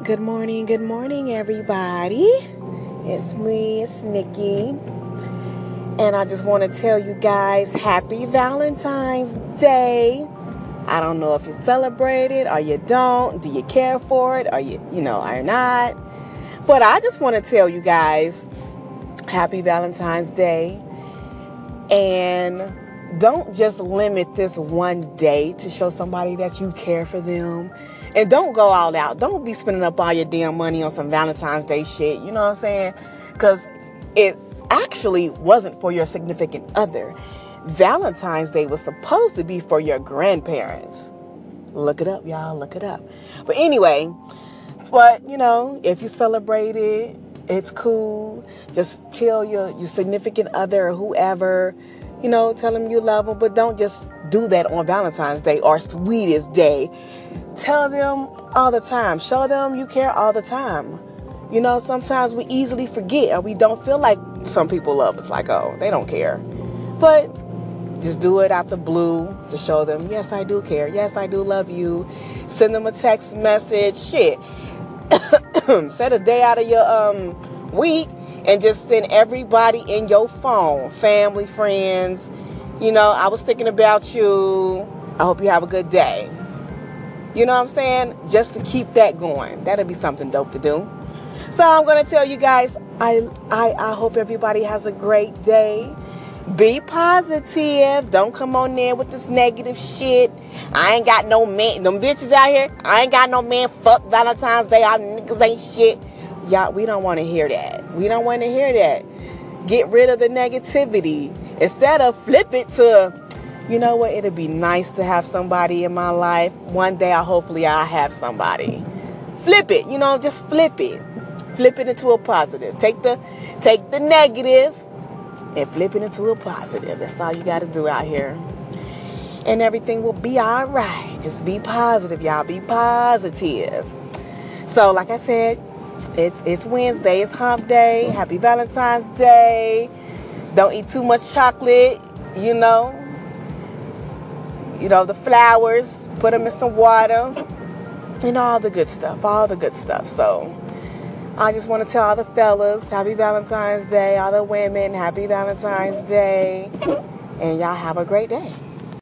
Good morning, good morning, everybody. It's me, it's Nikki. And I just want to tell you guys happy Valentine's Day. I don't know if you celebrate it or you don't. Do you care for it or you, you know, are not? But I just want to tell you guys happy Valentine's Day. And don't just limit this one day to show somebody that you care for them and don't go all out. Don't be spending up all your damn money on some Valentine's Day shit. You know what I'm saying? Because it actually wasn't for your significant other. Valentine's Day was supposed to be for your grandparents. Look it up, y'all. Look it up. But anyway, but you know, if you celebrate it, it's cool. Just tell your your significant other or whoever, you know, tell them you love them, but don't just do that on Valentine's Day or sweetest day. Tell them all the time. Show them you care all the time. You know, sometimes we easily forget or we don't feel like some people love us, like, oh, they don't care. But just do it out the blue to show them, yes, I do care. Yes, I do love you. Send them a text message. Shit. Set a day out of your um, week and just send everybody in your phone, family, friends. You know, I was thinking about you. I hope you have a good day. You know what I'm saying? Just to keep that going. That'd be something dope to do. So I'm gonna tell you guys, I I, I hope everybody has a great day. Be positive. Don't come on there with this negative shit. I ain't got no man. Them bitches out here. I ain't got no man. Fuck Valentine's Day. Our niggas ain't shit. Y'all, we don't want to hear that. We don't want to hear that. Get rid of the negativity. Instead of flip it to you know what? It'd be nice to have somebody in my life. One day, I hopefully I'll have somebody. Flip it, you know, just flip it. Flip it into a positive. Take the take the negative and flip it into a positive. That's all you got to do out here. And everything will be all right. Just be positive, y'all. Be positive. So, like I said, it's it's Wednesday. It's Hump Day. Happy Valentine's Day. Don't eat too much chocolate. You know, you know, the flowers, put them in some water, and all the good stuff, all the good stuff. So I just want to tell all the fellas, happy Valentine's Day, all the women, happy Valentine's Day, and y'all have a great day.